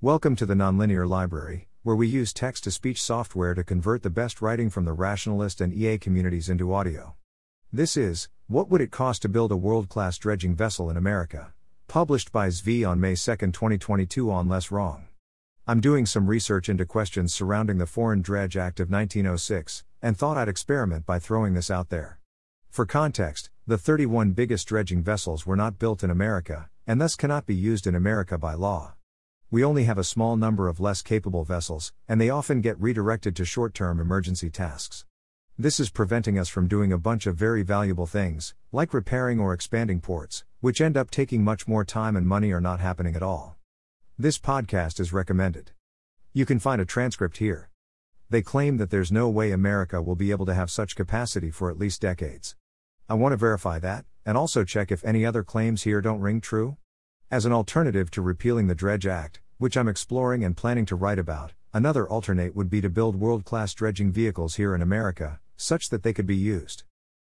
Welcome to the Nonlinear Library, where we use text to speech software to convert the best writing from the rationalist and EA communities into audio. This is What Would It Cost to Build a World Class Dredging Vessel in America? Published by Zvi on May 2, 2022 on Less Wrong. I'm doing some research into questions surrounding the Foreign Dredge Act of 1906, and thought I'd experiment by throwing this out there. For context, the 31 biggest dredging vessels were not built in America, and thus cannot be used in America by law. We only have a small number of less capable vessels, and they often get redirected to short term emergency tasks. This is preventing us from doing a bunch of very valuable things, like repairing or expanding ports, which end up taking much more time and money or not happening at all. This podcast is recommended. You can find a transcript here. They claim that there's no way America will be able to have such capacity for at least decades. I want to verify that, and also check if any other claims here don't ring true. As an alternative to repealing the Dredge Act, which I'm exploring and planning to write about, another alternate would be to build world class dredging vehicles here in America, such that they could be used.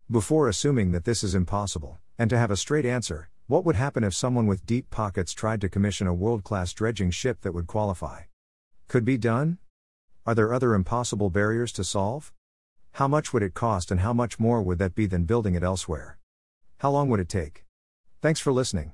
Before assuming that this is impossible, and to have a straight answer, what would happen if someone with deep pockets tried to commission a world class dredging ship that would qualify? Could be done? Are there other impossible barriers to solve? How much would it cost and how much more would that be than building it elsewhere? How long would it take? Thanks for listening.